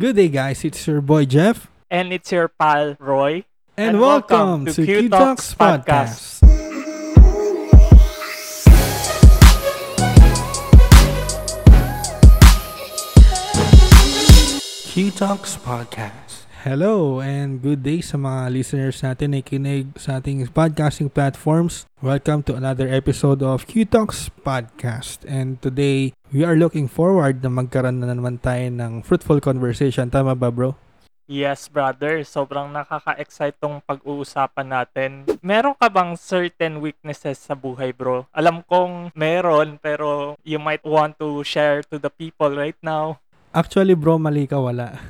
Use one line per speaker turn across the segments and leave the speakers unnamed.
Good day, guys. It's your boy Jeff.
And it's your pal, Roy.
And,
And
welcome,
welcome
to
to
Q
Q
Talks
Talks
Podcast. Q Talks Podcast. Hello and good day sa mga listeners natin na kinig sa ating podcasting platforms. Welcome to another episode of Q Talks Podcast. And today, we are looking forward na magkaroon na naman tayo ng fruitful conversation. Tama ba bro?
Yes, brother. Sobrang nakaka-excite tong pag-uusapan natin. Meron ka bang certain weaknesses sa buhay, bro? Alam kong meron, pero you might want to share to the people right now.
Actually bro, mali ka, wala.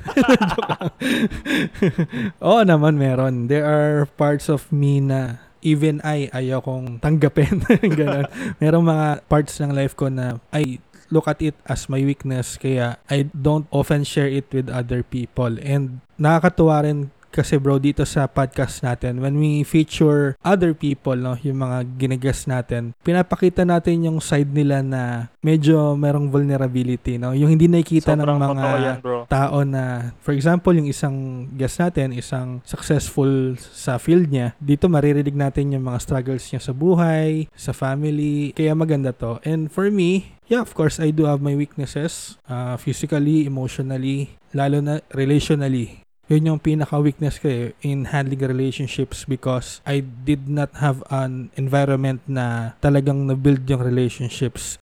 Oo naman, meron. There are parts of me na even I, ayaw kong tanggapin. Ganon. Merong mga parts ng life ko na I look at it as my weakness kaya I don't often share it with other people. And nakakatuwa rin kasi bro dito sa podcast natin when we feature other people no yung mga ginagas natin pinapakita natin yung side nila na medyo merong vulnerability no? Yung hindi nakikita ng
Sobrang
mga
totoo yan, bro.
tao na for example yung isang guest natin isang successful sa field niya dito maririnig natin yung mga struggles niya sa buhay sa family. Kaya maganda to. And for me yeah of course I do have my weaknesses uh, physically emotionally lalo na relationally yun yung pinaka-weakness ko eh, in handling relationships because I did not have an environment na talagang na-build yung relationships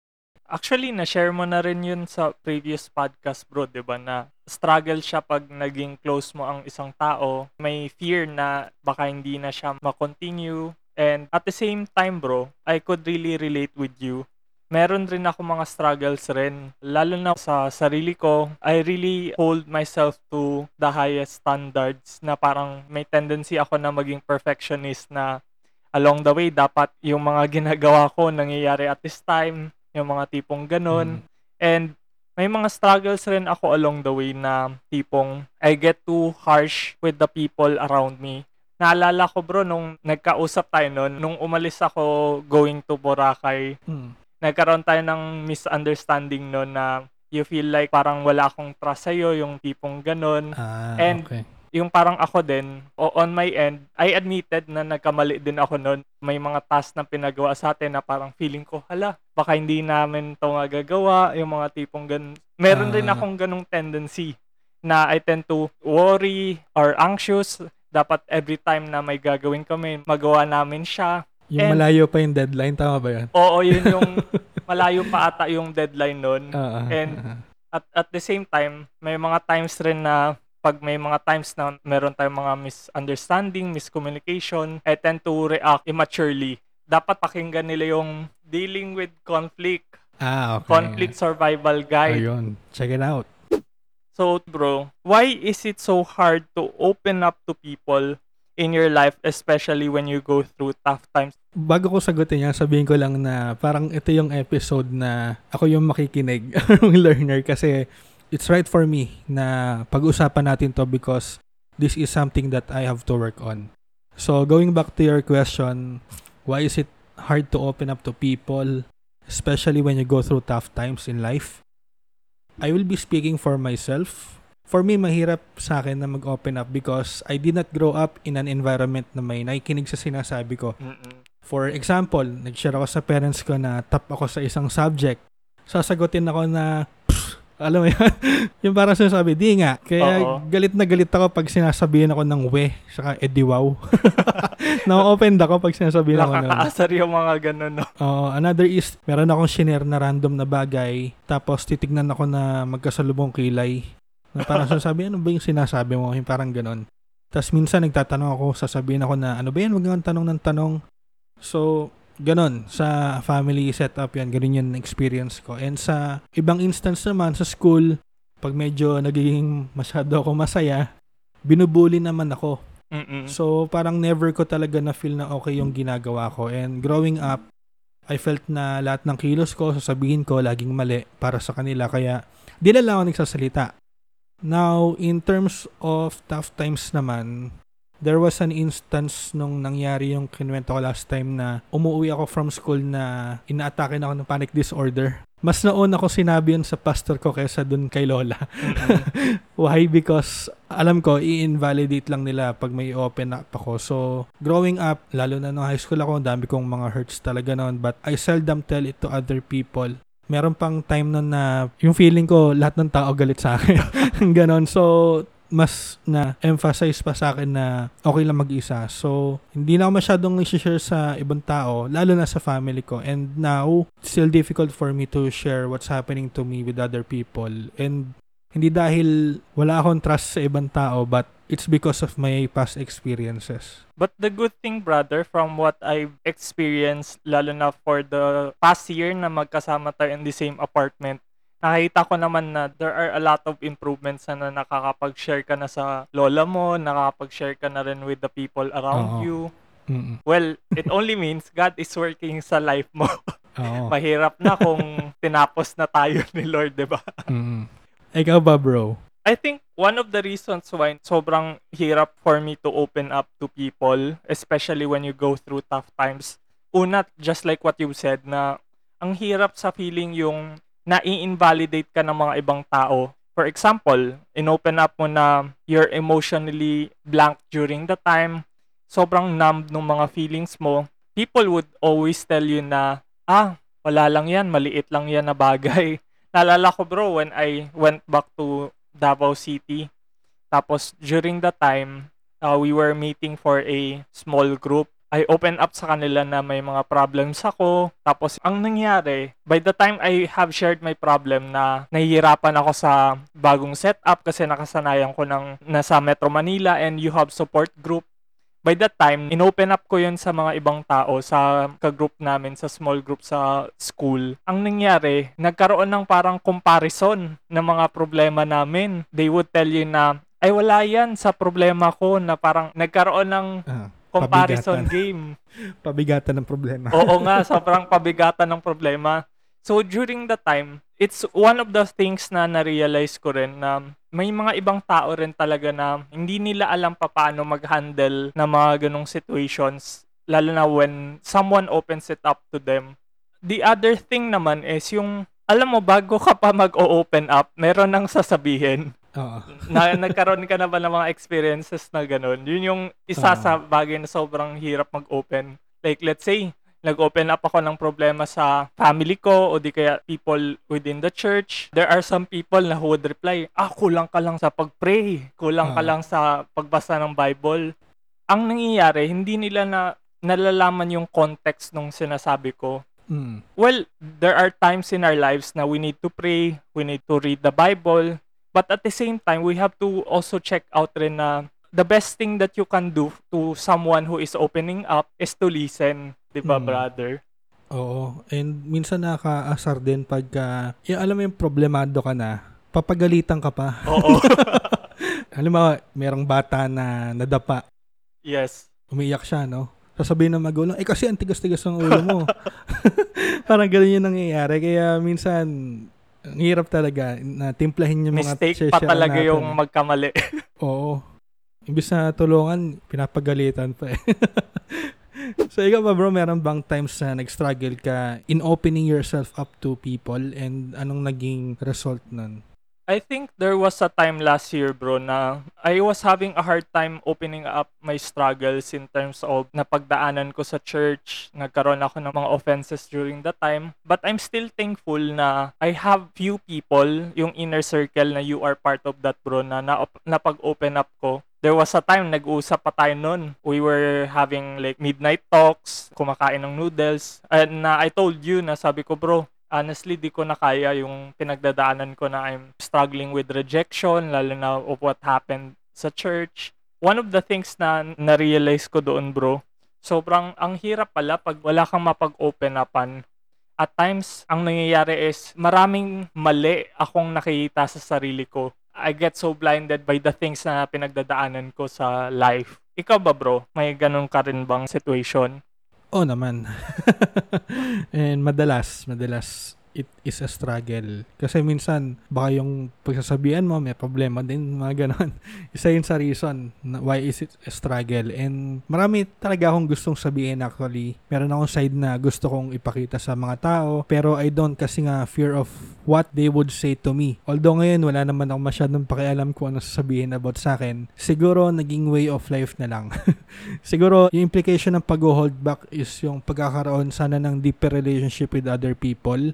Actually, na-share mo na rin yun sa previous podcast, bro, di ba? Na struggle siya pag naging close mo ang isang tao. May fear na baka hindi na siya makontinue. And at the same time, bro, I could really relate with you. Meron rin ako mga struggles rin. Lalo na sa sarili ko, I really hold myself to the highest standards na parang may tendency ako na maging perfectionist na along the way, dapat yung mga ginagawa ko nangyayari at this time, yung mga tipong ganun. And may mga struggles rin ako along the way na tipong I get too harsh with the people around me. Naalala ko bro, nung nagkausap tayo noon, nung umalis ako going to Boracay,
Hmm.
Nagkaroon tayo ng misunderstanding noon na you feel like parang wala akong trust sa'yo, yung tipong ganun.
Ah,
And-
okay.
Yung parang ako din, o on my end, I admitted na nagkamali din ako noon. May mga task na pinagawa sa atin na parang feeling ko, hala, baka hindi namin to magagawa, yung mga tipong ganun. Meron rin
Ah.
akong ganung tendency na I tend to worry or anxious. Dapat every time na may gagawin kami, magawa namin siya.
Yung
And-
malayo pa yung deadline, tama ba yun?
Oo, yun yung malayo pa ata yung deadline.
Ah, ah,
And-
ah.
At at the same time, may mga times rin na pag may mga times na meron tayong mga misunderstanding, miscommunication, I tend to react immaturely. Dapat pakinggan nila yung dealing with conflict,
Ah, okay.
conflict survival guide.
Ayun. Check it out.
So, bro, why is it so hard to open up to people in your life, especially when you go through tough times?
Bago ko sagutin yan, sabihin ko lang na parang ito yung episode na ako yung makikinig, yung learner kasi it's right for me na pag-usapan natin to because this is something that I have to work on. So, going back to your question, why is it hard to open up to people, especially when you go through tough times in life? I will be speaking for myself. For me, mahirap sa akin na mag-open up because I did not grow up in an environment na may nakikinig sa sinasabi ko.
Mm-mm.
For example, nag-share ako sa parents ko na top ako sa isang subject. Sasagutin ako na, alam mo yan? yung parang sinasabi, di nga. Kaya
Oo.
galit na galit ako pag sinasabihin ako ng we, saka ediwaw. Na-open ako pag sinasabihin ako ng
Nakakaasar yung mga ganun, no?
Uh, another is, meron akong shinare na random na bagay, tapos titignan ako na magkasalubong kilay. Na parang sasabi, ano ba yung sinasabi mo? Yung parang ganon. Tapos minsan nagtatanong ako, sasabihin ako na, ano ba yan? Huwag kang tanong ng tanong. So, ganon. Sa family setup yan, ganon yung experience ko. And sa ibang instance naman, sa school, pag medyo nagiging masyado ako masaya, binubuli naman ako.
Mm-mm.
So, parang never ko talaga na feel na okay yung ginagawa ko. And growing up, I felt na lahat ng kilos ko, sasabihin ko, laging mali para sa kanila. Kaya, di na lang ako nagsasalita. Now, in terms of tough times naman, there was an instance nung nangyari yung kinuwento ko last time na umuwi ako from school na inaatake na ako ng panic disorder. Mas nauna ko sinabi yun sa pastor ko kaysa dun kay Lola. Why? Because alam ko, i-invalidate lang nila pag may open up ako. So, growing up, lalo na nung high school ako, dami kong mga hurts talaga noon. But I seldom tell it to other people. Meron pang time nun na yung feeling ko, lahat ng tao galit sa akin. Ganon. So, mas na emphasize pa sa akin na okay lang mag-isa. So, hindi na ako masyadong i-share sa ibang tao, lalo na sa family ko. And now, still difficult for me to share what's happening to me with other people. And hindi dahil wala akong trust sa ibang tao, but it's because of my past experiences.
But the good thing, brother, from what I've experienced, lalo na for the past year na magkasama tayo in the same apartment, nakita ko naman na there are a lot of improvements na, na nakakapag-share ka na sa lola mo, nakakapag-share ka na rin with the people around
Oo.
you.
Mm-mm.
Well, it only means God is working sa life mo. Mahirap na kung tinapos na tayo ni Lord, di ba?
Mm-mm. Ikaw ba, bro?
I think one of the reasons why sobrang hirap for me to open up to people, especially when you go through tough times. Una, just like what you said, na ang hirap sa feeling yung nai-invalidate ka ng mga ibang tao. For example, in-open up mo na you're emotionally blank during the time, sobrang numb ng mga feelings mo, people would always tell you na, ah, wala lang yan, maliit lang yan na bagay. Naalala ko bro, when I went back to Davao City, tapos during the time, uh, we were meeting for a small group. I opened up sa kanila na may mga problems ako. Tapos ang nangyari, by the time I have shared my problem na nahihirapan ako sa bagong setup kasi nakasanayan ko ng nasa Metro Manila and you have support group. By that time, inopen up ko yun sa mga ibang tao sa ka-group namin, sa small group sa school. Ang nangyari, nagkaroon ng parang comparison ng mga problema namin. They would tell you na, ay wala yan sa problema ko na parang nagkaroon ng
Ah,
comparison
pabigatan.
game.
Pabigatan ng problema.
Oo nga, sobrang pabigatan ng problema. So during the time, it's one of the things na na-realize ko rin na may mga ibang tao rin talaga na hindi nila alam pa paano mag-handle ng mga ganong situations lalo na when someone opens it up to them. The other thing naman is yung alam mo bago ka pa mag-open up, meron nang sasabihin
Oo.
na nagkaroon ka na ba ng mga experiences na ganun? Yun yung isa
Oo.
sa bagay na sobrang hirap mag-open. Like, let's say, nag-open up ako ng problema sa family ko o di kaya people within the church. There are some people na who would reply, ah, kulang ka lang sa pag-pray. Kulang ka
Oo.
lang sa pagbasa ng Bible. Ang nangyayari, hindi nila na nalalaman yung context nung sinasabi ko.
Mm.
Well, there are times in our lives na we need to pray, we need to read the Bible, but at the same time, we have to also check out rin na the best thing that you can do to someone who is opening up is to listen, 'di ba,
Mm.
brother?
Oo. And minsan nakakaasar din pagka, yung alam mo yung problemado ka na, papagalitan ka pa.
Oo.
Alam mo, merong bata na nadapa,
yes.
umiyak siya, no? Sasabihin ng magulang, eh kasi ang tigas-tigas ng ulo mo. Parang ganun yung nangyayari. Kaya minsan, ang hirap talaga na timplahin yung mga
Mistake pa talaga
natin.
yung magkamali.
Oo. Imbis na tulungan, pinapagalitan pa eh. so ikaw ba bro, meron bang times na nag-struggle ka in opening yourself up to people and anong naging result nun?
I think there was a time last year, bro, na I was having a hard time opening up my struggles in terms of napagdaanan ko sa church. Nagkaroon ako ng mga offenses during the time. But I'm still thankful na I have few people, yung inner circle na you are part of that, bro, na na- napag-open up ko. There was a time nag-usap pa tayo noon. We were having like midnight talks, kumakain ng noodles. And na I told you na sabi ko, bro, honestly, di ko na kaya yung pinagdadaanan ko na I'm struggling with rejection, lalo na of what happened sa church. One of the things na na-realize ko doon, bro, sobrang ang hirap pala pag wala kang mapag-open upan. At times, ang nangyayari is maraming mali akong nakikita sa sarili ko. I get so blinded by the things na pinagdadaanan ko sa life. Ikaw ba, bro? May ganun ka rin bang situation?
Oo naman. and madalas, madalas it is a struggle. Kasi minsan, baka yung pagsasabihan mo, may problema din, mga ganon. Isa yun sa reason na why is it a struggle. And marami talaga akong gustong sabihin actually. Meron akong side na gusto kong ipakita sa mga tao, pero I don't kasi nga fear of what they would say to me. Although ngayon, wala naman ako masyadong pakialam kung ano sasabihin about sa akin. Siguro, naging way of life na lang. Siguro, yung implication ng pag-hold back is yung pagkakaroon sana ng deeper relationship with other people.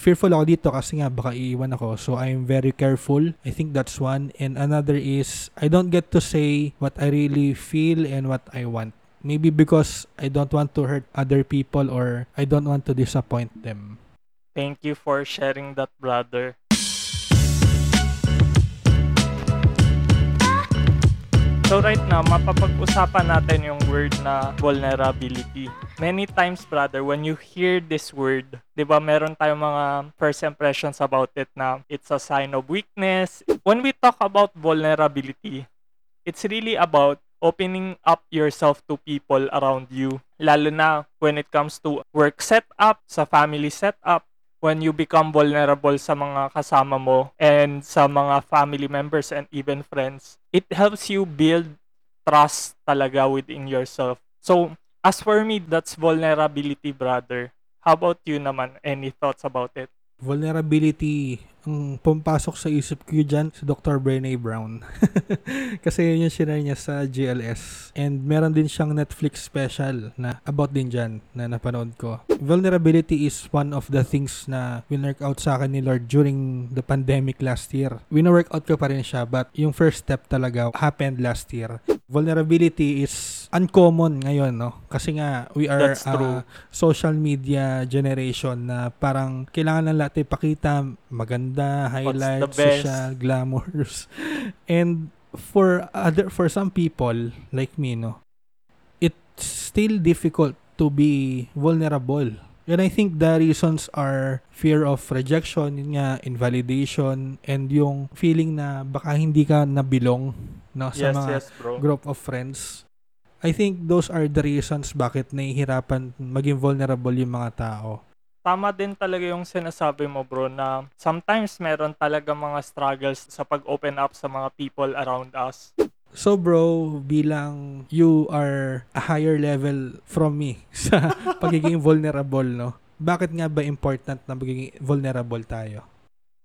Fearful ako dito kasi nga baka iiwan ako. So, I'm very careful. I think that's one. And another is, I don't get to say what I really feel and what I want. Maybe because I don't want to hurt other people or I don't want to disappoint them.
Thank you for sharing that, brother. So right now, mapapag-usapan natin yung word na vulnerability. Many times, brother, when you hear this word, di ba meron tayong mga first impressions about it na it's a sign of weakness. When we talk about vulnerability, it's really about opening up yourself to people around you. Lalo na when it comes to work setup, sa family setup, when you become vulnerable sa mga kasama mo and sa mga family members and even friends, it helps you build trust talaga within yourself. So, as for me, that's vulnerability, brother. How about you naman? Any thoughts about it?
vulnerability ang pumpasok sa isip ko dyan si Dr. Brené Brown. Kasi yun yung sinare niya sa GLS. And meron din siyang Netflix special na about din dyan na napanood ko. Vulnerability is one of the things na winwork out sa akin ni Lord during the pandemic last year. Winwork out ko pa rin siya but yung first step talaga happened last year. Vulnerability is uncommon ngayon, no? Kasi nga, we are
That's true.
a social media generation na parang kailangan lang lahat ipakita maganda, highlight,
best?
social, glamorous. And for other for some people like me, no, it's still difficult to be vulnerable. And I think the reasons are fear of rejection, yun nga, invalidation, and yung feeling na baka hindi ka nabilong no, sa
yes,
mga
yes, bro.
group of friends. I think those are the reasons bakit nahihirapan maging vulnerable yung mga tao.
Tama din talaga yung sinasabi mo, bro, na sometimes meron talaga mga struggles sa pag-open up sa mga people around us.
So bro, bilang you are a higher level from me sa pagiging vulnerable, no? Bakit nga ba important na magiging vulnerable tayo?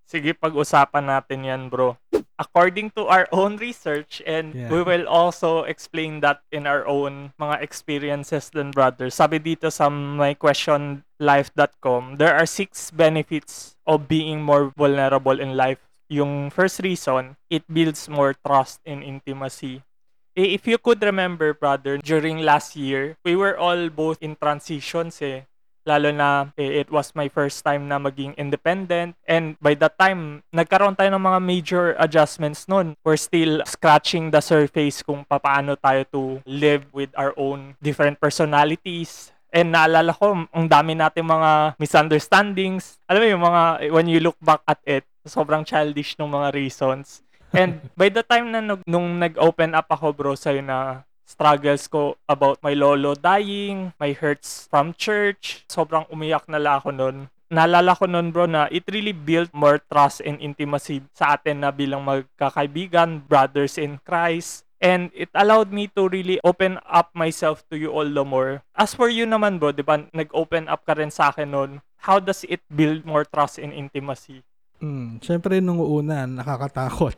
Sige, pag-usapan natin yan, bro. According to our own research, and
Yeah.
we will also explain that in our own mga experiences then, brother. Sabi dito sa myquestionlife.com, there are six benefits of being more vulnerable in life. Yung first reason, it builds more trust and intimacy. Eh, If you could remember, brother, during last year, we were all both in transitions eh lalo na eh, it was my first time na maging independent. And by that time nagkaroon tayo ng mga major adjustments nun. We're still scratching the surface kung paano tayo to live with our own different personalities. And naalala ko ang dami nating mga misunderstandings. Alam mo yung mga when you look back at it sobrang childish ng mga reasons. And by the time na nung, nung nag-open up ako bro sa'yo na struggles ko about my lolo dying, my hurts from church. Sobrang umiyak na lang ako nun. Naalala ko nun bro na it really built more trust and intimacy sa atin na bilang magkakaibigan, brothers in Christ. And it allowed me to really open up myself to you all the more. As for you naman bro, di ba, nag-open up ka rin sa akin nun. How does it build more trust and intimacy?
Mm, Siyempre, nung una, nakakatakot.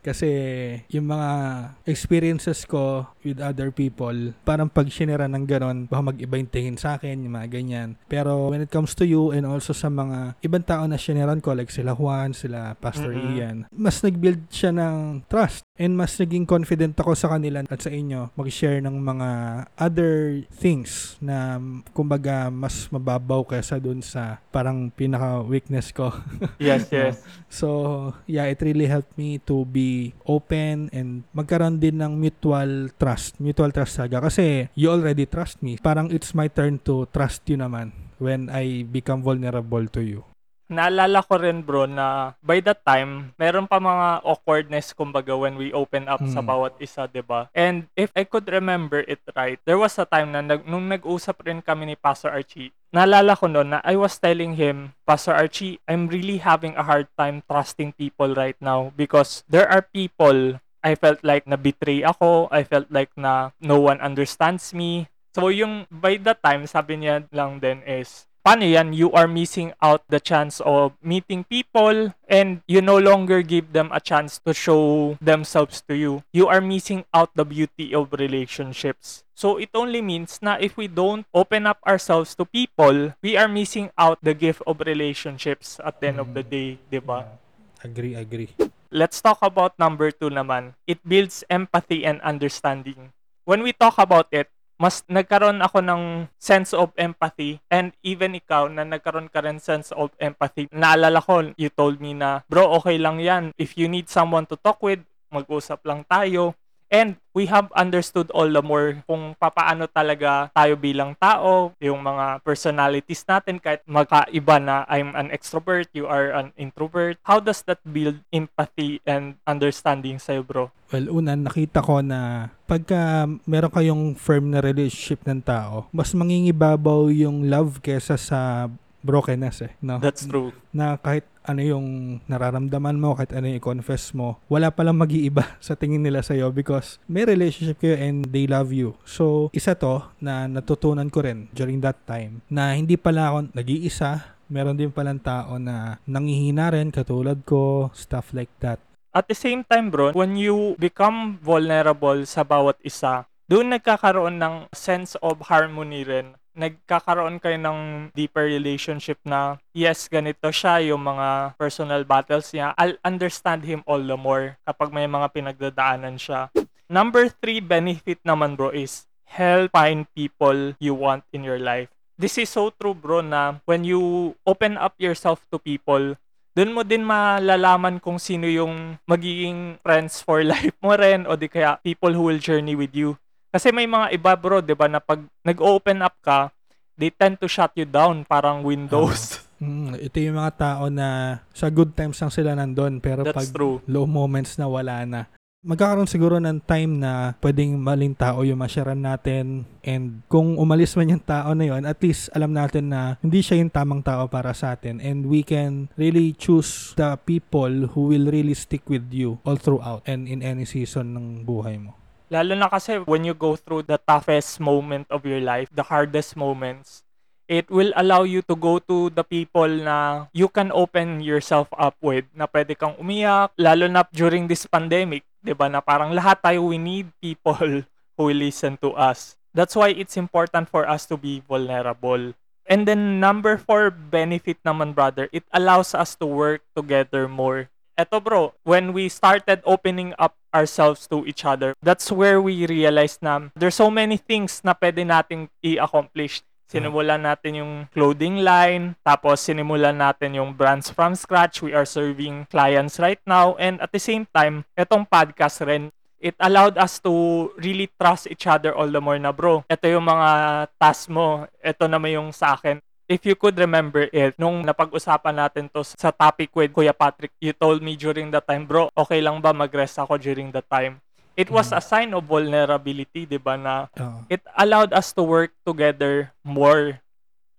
Kasi yung mga experiences ko with other people, parang pag sinira ng ganon, baka mag-iba yung tingin sa akin, yung mga ganyan. Pero when it comes to you and also sa mga ibang tao na siniran ko, like sila Juan, sila Pastor
Mm-mm.
Ian, mas nag-build siya ng trust and mas naging confident ako sa kanila at sa inyo mag-share ng mga other things na kumbaga mas mababaw kaysa dun sa parang pinaka-weakness ko.
Yes, yes.
So, yeah, it really helped me to be open and magkaroon din ng mutual trust. Mutual trust talaga. Kasi you already trust me. Parang it's my turn to trust you naman when I become vulnerable to you.
Naalala ko rin bro na by that time, meron pa mga awkwardness kumbaga when we open up sa
Mm.
bawat isa, 'di ba? And if I could remember it right, there was a time na nag, nung nag-usap rin kami ni Pastor Archie, naalala ko noon na I was telling him, Pastor Archie, I'm really having a hard time trusting people right now because there are people I felt like na-betray ako, I felt like na no one understands me. So yung by that time, sabi niya lang din is, paano yan? You are missing out the chance of meeting people and you no longer give them a chance to show themselves to you. You are missing out the beauty of relationships. So it only means na if we don't open up ourselves to people, we are missing out the gift of relationships at the end of the day, di ba?
Agree, agree.
Let's talk about number two naman. It builds empathy and understanding. When we talk about it, mas nagkaroon ako ng sense of empathy and even ikaw na nagkaroon ka rin sense of empathy. Naalala ko, you told me na, bro, okay lang yan. If you need someone to talk with, mag-usap lang tayo. And we have understood all the more kung papaano talaga tayo bilang tao, yung mga personalities natin kahit magkaiba na I'm an extrovert, you are an introvert. How does that build empathy and understanding sa'yo, bro?
Well, una, nakita ko na pagka meron kayong firm na relationship ng tao, mas mangingibabaw yung love kesa sa brokenness eh. No?
That's true.
na kahit ano yung nararamdaman mo, kahit ano yung i-confess mo, wala palang mag-iiba sa tingin nila sa'yo because may relationship kayo and they love you. So, isa to na natutunan ko rin during that time na hindi pala ako nag-iisa, meron din palang tao na nangihina rin katulad ko, stuff like that.
At the same time, bro, when you become vulnerable sa bawat isa, doon nagkakaroon ng sense of harmony rin. Nagkakaroon kayo ng deeper relationship na, yes, ganito siya, yung mga personal battles niya. I'll understand him all the more kapag may mga pinagdadaanan siya. Number three benefit naman, bro, is help find people you want in your life. This is so true, bro, na when you open up yourself to people, doon mo din malalaman kung sino yung magiging friends for life mo rin o di kaya people who will journey with you. Kasi may mga iba bro, 'di ba, na pag nag-open up ka, they tend to shut you down parang windows.
Mm, ito yung mga tao na sa good times lang sila nandun pero
That's
pag
true.
low moments na wala na. Magkakaroon siguro ng time na pwedeng maling tao yung masyaran natin and kung umalis man yung tao na yun, at least alam natin na hindi siya yung tamang tao para sa atin and we can really choose the people who will really stick with you all throughout and in any season ng buhay mo.
Lalo na kasi when you go through the toughest moment of your life, the hardest moments, it will allow you to go to the people na you can open yourself up with, na pwede kang umiyak, lalo na during this pandemic, 'di ba na parang lahat tayo we need people who will listen to us. That's why it's important for us to be vulnerable. And then number four benefit naman brother, it allows us to work together more. Eto bro, when we started opening up ourselves to each other, that's where we realized na there's so many things na pwede nating i-accomplish. Sinimulan natin yung clothing line, tapos sinimulan natin yung brands from scratch. We are serving clients right now. And at the same time, etong podcast rin, it allowed us to really trust each other all the more na bro. Ito yung mga task mo, ito naman yung sa akin. If you could remember it, nung napag-usapan natin to sa topic with Kuya Patrick, you told me during that time, bro, okay lang ba mag-rest ako during that time? It was a sign of vulnerability, di ba, na
Oo.
it allowed us to work together more.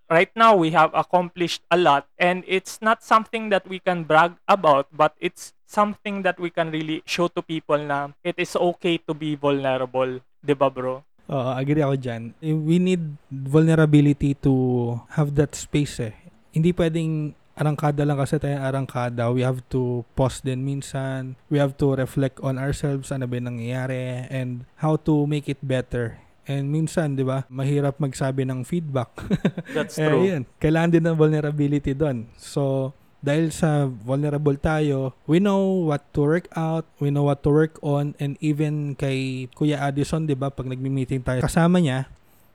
Right now, we have accomplished a lot, and it's not something that we can brag about, but it's something that we can really show to people na it is okay to be vulnerable. Di ba, bro?
Oo, agree ako dyan. Eh, We need vulnerability to have that space eh. Hindi pwedeng arangkada lang kasi tayo arangkada. We have to pause din minsan. We have to reflect on ourselves, ano ba yung nangyayari, and how to make it better. And minsan, di ba, mahirap magsabi ng feedback.
That's
Eh,
true.
yun. Kailangan din ng vulnerability doon. So, dahil sa vulnerable tayo, we know what to work out, we know what to work on, and even kay Kuya Addison, di ba, pag nagmi-meeting tayo, kasama niya,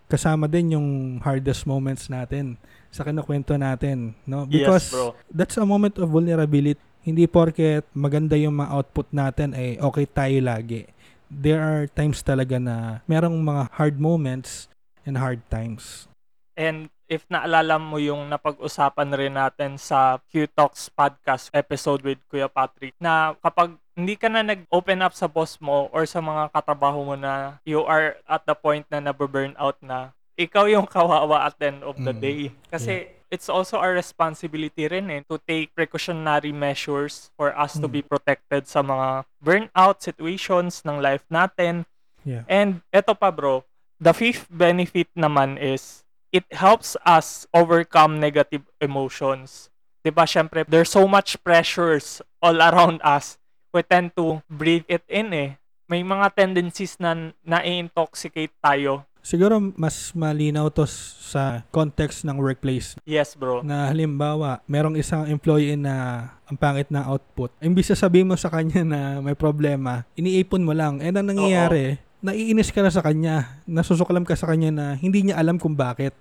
kasama din yung hardest moments natin sa kinukwento natin. No? Because
yes, bro.
that's a moment of vulnerability. Hindi porket maganda yung mga output natin, ay okay tayo lagi. There are times talaga na merong mga hard moments and hard times.
And if naalala mo yung napag-usapan rin natin sa Q Talks podcast episode with Kuya Patrick na kapag hindi ka na nag-open up sa boss mo or sa mga katrabaho mo na you are at the point na nababurn out na, ikaw yung kawawa at the end of the
Mm.
day. Kasi it's also our responsibility rin eh, to take precautionary measures for us to
Mm.
be protected sa mga burnout situations ng life natin.
Yeah.
And eto pa bro, the fifth benefit naman is it helps us overcome negative emotions. 'Di ba? Syempre, there's so much pressures all around us. We tend to breathe it in eh. May mga tendencies na na-intoxicate tayo.
Siguro mas malinaw to sa context ng workplace
Yes, bro.
na halimbawa, merong isang employee na ang pangit na output. Imbis na sabihin mo sa kanya na may problema, iniipon mo lang. And ang nangyayari, naiinis ka na sa kanya, nasusuklam ka sa kanya na hindi niya alam kung bakit.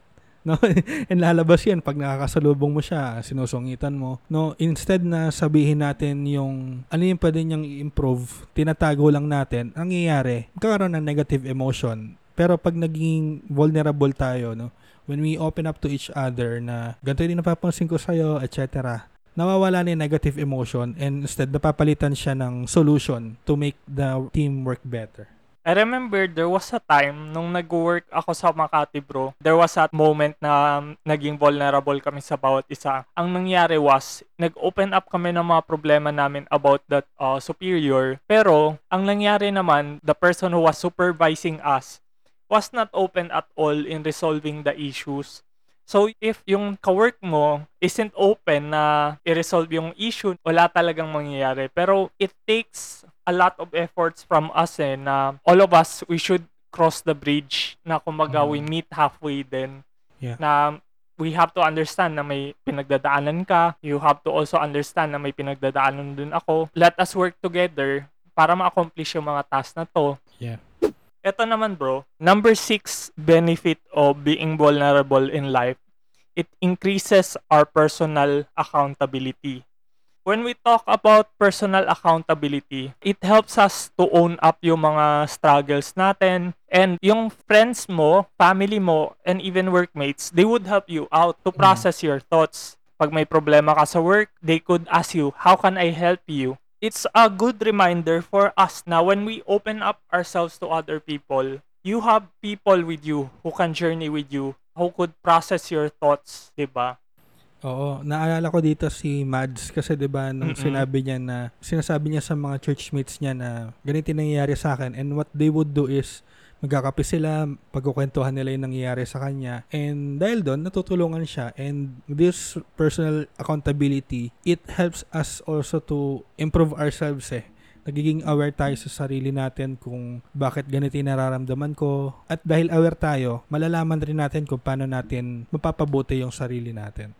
No? And lalabas yan pag nakakasalubong mo siya, sinusungitan mo. No, instead na sabihin natin yung ano yung pwede niyang i-improve, tinatago lang natin, ang nangyayari, magkakaroon ng negative emotion. Pero pag naging vulnerable tayo, no, when we open up to each other na ganito din napapansin ko sa'yo, etc., nawawala na yung negative emotion and instead napapalitan siya ng solution to make the team work better.
I remember there was a time nung nag-work ako sa Makati bro, there was a moment na um, naging vulnerable kami sa bawat isa. Ang nangyari was, nag-open up kami ng mga problema namin about that uh, superior. Pero, ang nangyari naman, the person who was supervising us was not open at all in resolving the issues. So, if yung kawork mo isn't open na i-resolve yung issue, wala talagang mangyayari. Pero, it takes a lot of efforts from us eh, na all of us, we should cross the bridge na kumbaga
Mm.
we meet halfway then.
Yeah.
Na we have to understand na may pinagdadaanan ka. You have to also understand na may pinagdadaanan din ako. Let us work together para ma-accomplish yung mga tasks na to.
Yeah.
Ito naman bro, number six benefit of being vulnerable in life, it increases our personal accountability. When we talk about personal accountability, it helps us to own up yung mga struggles natin and yung friends mo, family mo, and even workmates, they would help you out to process your thoughts. Pag may problema ka sa work, they could ask you, how can I help you? It's a good reminder for us na when we open up ourselves to other people, you have people with you who can journey with you, who could process your thoughts, 'di ba?
Oo, naalala ko dito si Mads kasi 'di ba nung
Mm-mm.
sinabi niya na sinasabi niya sa mga churchmates niya na ganito nangyayari sa akin and what they would do is magkakape sila, pagkukwentuhan nila yung nangyayari sa kanya. And dahil doon, natutulungan siya. And this personal accountability, it helps us also to improve ourselves eh. Nagiging aware tayo sa sarili natin kung bakit ganito yung nararamdaman ko. At dahil aware tayo, malalaman rin natin kung paano natin mapapabuti yung sarili natin.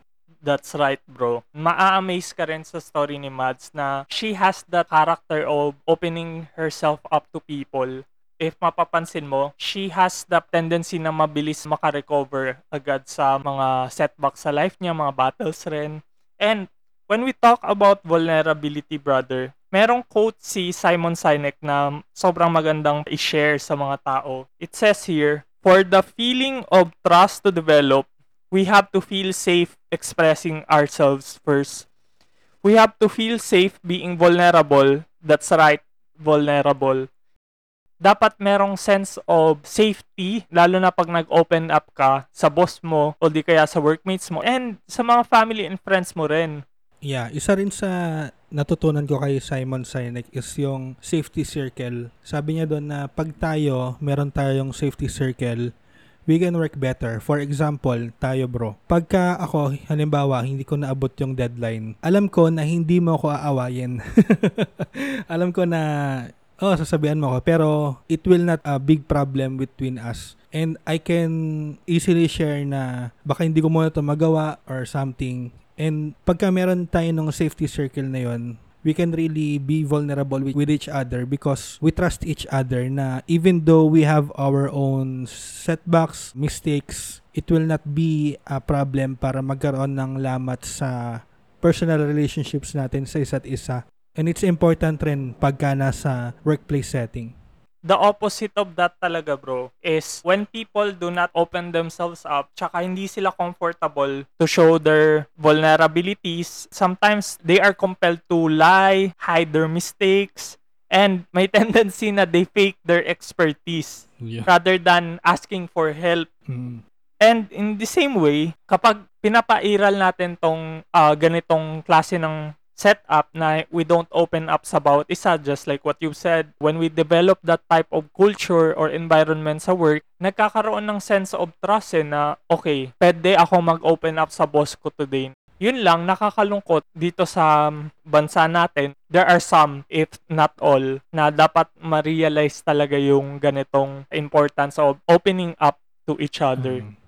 That's right, bro. Maa-amaze ka rin sa story ni Mads na she has that character of opening herself up to people. If mapapansin mo, she has the tendency na mabilis makarecover agad sa mga setbacks sa life niya, mga battles rin. And when we talk about vulnerability, brother, merong quote si Simon Sinek na sobrang magandang i-share sa mga tao. It says here, For the feeling of trust to develop, we have to feel safe expressing ourselves first. We have to feel safe being vulnerable. That's right, vulnerable. Dapat merong sense of safety, lalo na pag nag-open up ka sa boss mo o di kaya sa workmates mo and sa mga family and friends mo rin.
Yeah, isa rin sa natutunan ko kay Simon Sinek is yung safety circle. Sabi niya doon na pag tayo, meron tayong safety circle, we can work better. For example, tayo bro. Pagka ako, halimbawa, hindi ko naabot yung deadline, alam ko na hindi mo ako aawayin. alam ko na, oh, sasabihan mo ako, pero it will not a big problem between us. And I can easily share na baka hindi ko muna ito magawa or something. And pagka meron tayo ng safety circle na yon, we can really be vulnerable with, with each other because we trust each other na even though we have our own setbacks, mistakes, it will not be a problem para magkaroon ng lamat sa personal relationships natin sa isa't isa. And it's important rin pagka nasa workplace setting.
The opposite of that talaga bro is when people do not open themselves up tsaka hindi sila comfortable to show their vulnerabilities, sometimes they are compelled to lie, hide their mistakes, And may tendency na they fake their expertise
Yeah.
rather than asking for help.
Mm.
And in the same way, kapag pinapairal natin tong ah, ganitong klase ng setup na we don't open up sa bawat isa, just like what you said, when we develop that type of culture or environment sa work, nagkakaroon ng sense of trust eh, na, okay, pwede ako mag-open up sa boss ko today. Yun lang, nakakalungkot dito sa bansa natin. There are some, if not all, na dapat ma-realize talaga yung ganitong importance of opening up to each other.
Mm.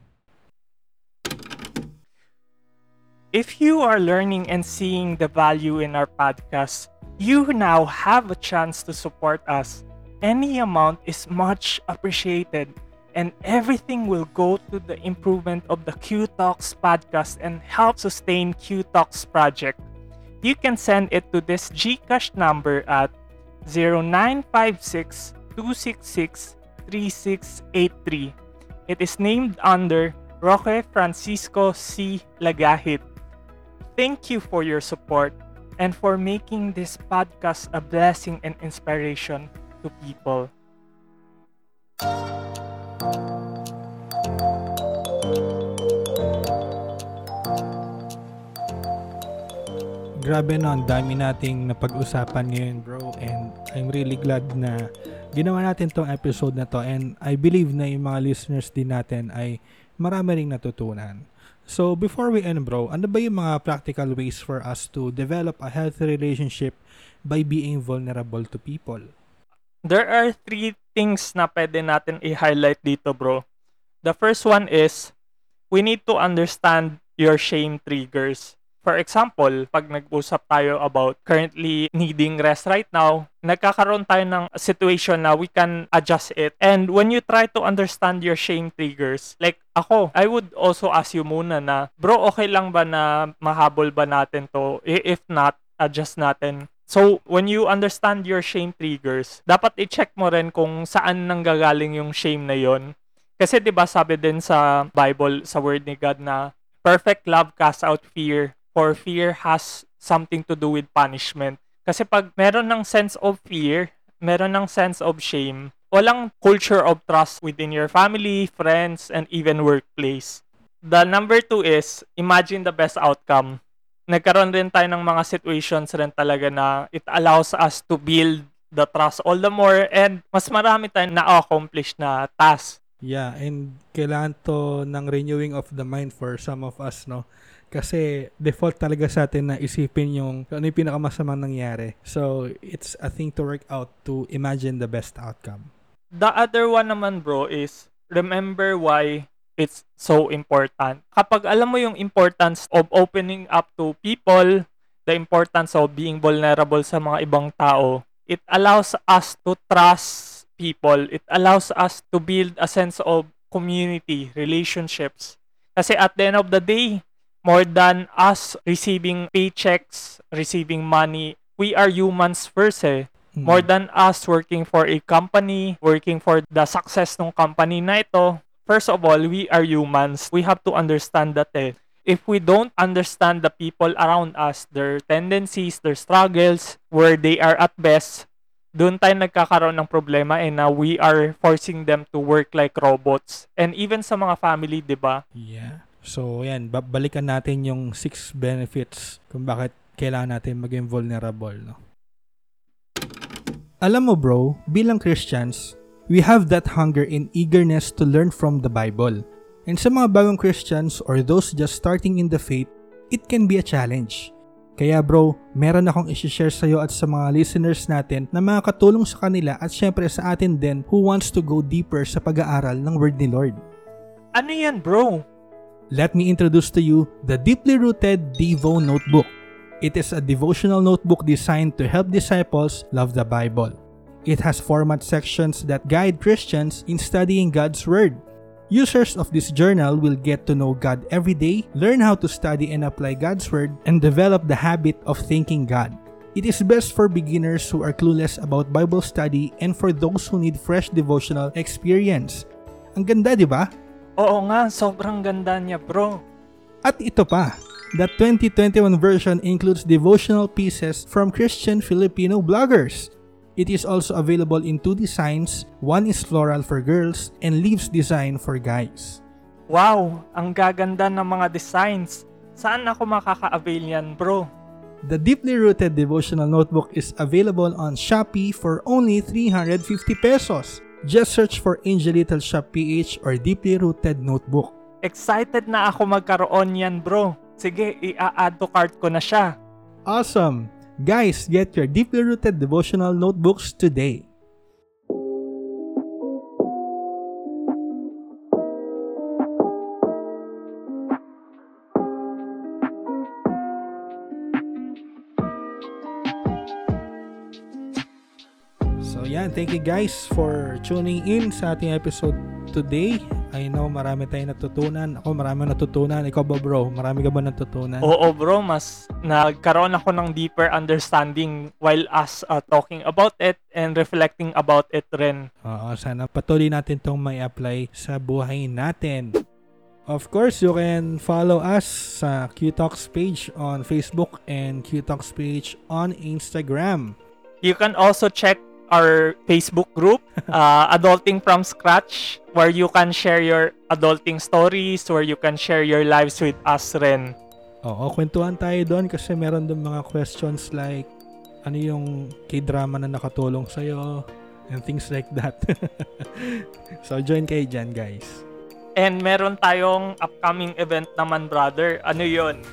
If you are learning and seeing the value in our podcast, you now have a chance to support us. Any amount is much appreciated, and everything will go to the improvement of the Q Talks podcast and help sustain Q Talks project. You can send it to this Gcash number at 0956 266 3683. It is named under Roque Francisco C. Lagahit. Thank you for your support and for making this podcast a blessing and inspiration to people.
Grabe no, ang dami nating napag-usapan ngayon bro and I'm really glad na ginawa natin tong episode na to and I believe na yung mga listeners din natin ay marami ring natutunan. So before we end bro, ano ba yung mga practical ways for us to develop a healthy relationship by being vulnerable to people?
There are three things na pwede natin i-highlight dito, bro. The first one is we need to understand your shame triggers. For example, pag nag-usap tayo about currently needing rest right now, nagkakaroon tayo ng situation na we can adjust it. And when you try to understand your shame triggers, like ako, I would also ask you muna na, bro, okay lang ba na mahabol ba natin to? If not, adjust natin. So, when you understand your shame triggers, dapat i-check mo rin kung saan nanggagaling yung shame na yon. Kasi 'di ba sabi din sa Bible, sa word ni God na perfect love casts out fear, for fear has something to do with punishment. Kasi pag meron ng sense of fear, meron ng sense of shame, walang culture of trust within your family, friends, and even workplace. The number two is, imagine the best outcome nagkaroon rin tayo ng mga situations rin talaga na it allows us to build the trust all the more and mas marami tayong na-accomplish na task.
Yeah, and kailangan to ng renewing of the mind for some of us, no? Kasi default talaga sa atin na isipin yung ano yung pinakamasamang nangyari. So, it's a thing to work out to imagine the best outcome.
The other one naman bro is remember why it's so important. Kapag alam mo yung importance of opening up to people, the importance of being vulnerable sa mga ibang tao, it allows us to trust people. It allows us to build a sense of community, relationships. Kasi at the end of the day, more than us receiving paychecks, receiving money, we are humans first eh
Mm.
more than us working for a company, working for the success ng company na ito, first of all, we are humans. We have to understand that eh. If we don't understand the people around us, their tendencies, their struggles, where they are at best, doon tayo nagkakaroon ng problema and na we are forcing them to work like robots. And even sa mga family, di ba?
Yeah. So, yan. ba- balikan natin yung six benefits kung bakit kailangan natin maging vulnerable, no? Alam mo bro, bilang Christians, we have that hunger and eagerness to learn from the Bible. And sa mga bagong Christians or those just starting in the faith, it can be a challenge. Kaya bro, meron akong isi-share sa iyo at sa mga listeners natin na makakatulong sa kanila at syempre sa atin din who wants to go deeper sa pag-aaral ng Word ni Lord.
Ano yan, bro?
Let me introduce to you the Deeply Rooted Devo Notebook. It is a devotional notebook designed to help disciples love the Bible. It has format sections that guide Christians in studying God's Word. Users of this journal will get to know God every day, learn how to study and apply God's Word, and develop the habit of thanking God. It is best for beginners who are clueless about Bible study and for those who need fresh devotional experience. Ang ganda, di ba?
Oo nga, sobrang ganda niya, bro.
At ito pa, the 2021 version includes devotional pieces from Christian Filipino bloggers. It is also available in two designs. One is floral for girls and leaves design for guys.
Wow, ang gaganda ng mga designs. Saan ako makaka-avail yan, bro?
The deeply rooted devotional notebook is available on Shopee for only 350 pesos. Just search for Angelital Shop PH or Deeply Rooted Notebook.
Excited na ako magkaroon yan, bro. Sige, i-add to cart ko na siya.
Awesome! Guys, get your deeply rooted devotional notebooks today. Thank you guys for tuning in sa ating episode today. I know marami tayong natutunan. Ako marami natutunan. Ikaw ba bro? Marami ka ba natutunan?
Oo, bro, mas nagkaroon ako ng deeper understanding while us uh, talking about it and reflecting about it rin.
Oo, sana patuloy natin itong may apply sa buhay natin. Of course, you can follow us sa QTalks page on Facebook and QTalks page on Instagram.
You can also check our Facebook group, uh, Adulting from Scratch, where you can share your adulting stories, where you can share your lives with us rin.
Oo, kwentuhan tayo doon kasi meron doon mga questions like ano yung k-drama na nakatulong sa'yo and things like that. so, join kayo dyan, guys.
And meron tayong upcoming event naman, brother. Ano yon?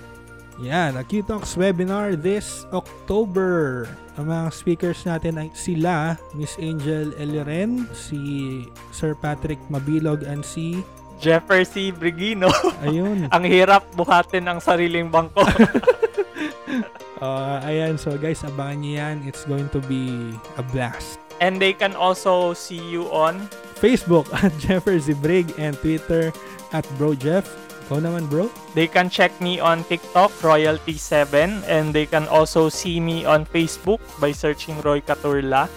Yan, a Q-Talks webinar this October. Ang mga speakers natin ay sila, Miss Angel Eliren, si Sir Patrick Mabilog, and si...
Jeffersy Brigino.
Ayun.
Ang hirap buhatin ang sariling bangko.
Uh, ayan, so guys, abangan niyo yan. It's going to be a blast.
and they can also see you on
Facebook at Jeffersy Brig and Twitter at Bro Jeff. Ikaw naman, bro?
They can check me on TikTok, Royalty7, and they can also see me on Facebook by searching Roy Caturla.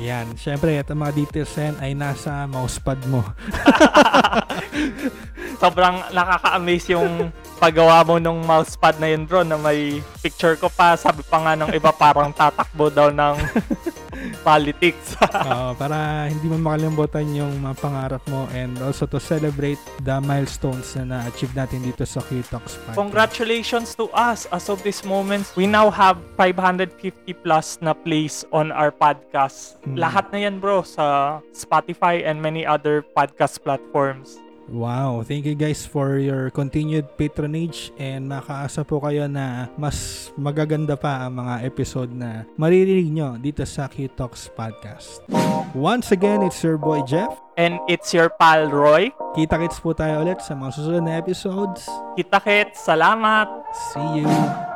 Ayan, syempre, at ang mga details yan ay nasa mousepad mo.
Sobrang nakaka-amaze yung paggawa mo nung mousepad na yun, bro, na may picture ko pa. Sabi pa nga ng iba, parang tatakbo daw ng politics.
Oo, para hindi mo makalimutan yung mga pangarap mo and also to celebrate the milestones na na-achieve natin dito sa Q-Talks podcast.
Congratulations to us. As of this moment, we now have 550 plus na plays on our podcast.
Hmm.
Lahat na yan, bro, sa Spotify and many other podcast platforms.
Wow, thank you guys for your continued patronage and makaasa po kayo na mas magaganda pa ang mga episode na maririnig nyo dito sa Q-Talks Podcast. Once again, it's your boy Jeff.
And it's your pal, Roy.
Kita-kits po tayo ulit sa mga susunod na episodes.
Kita-kits. Salamat.
See you!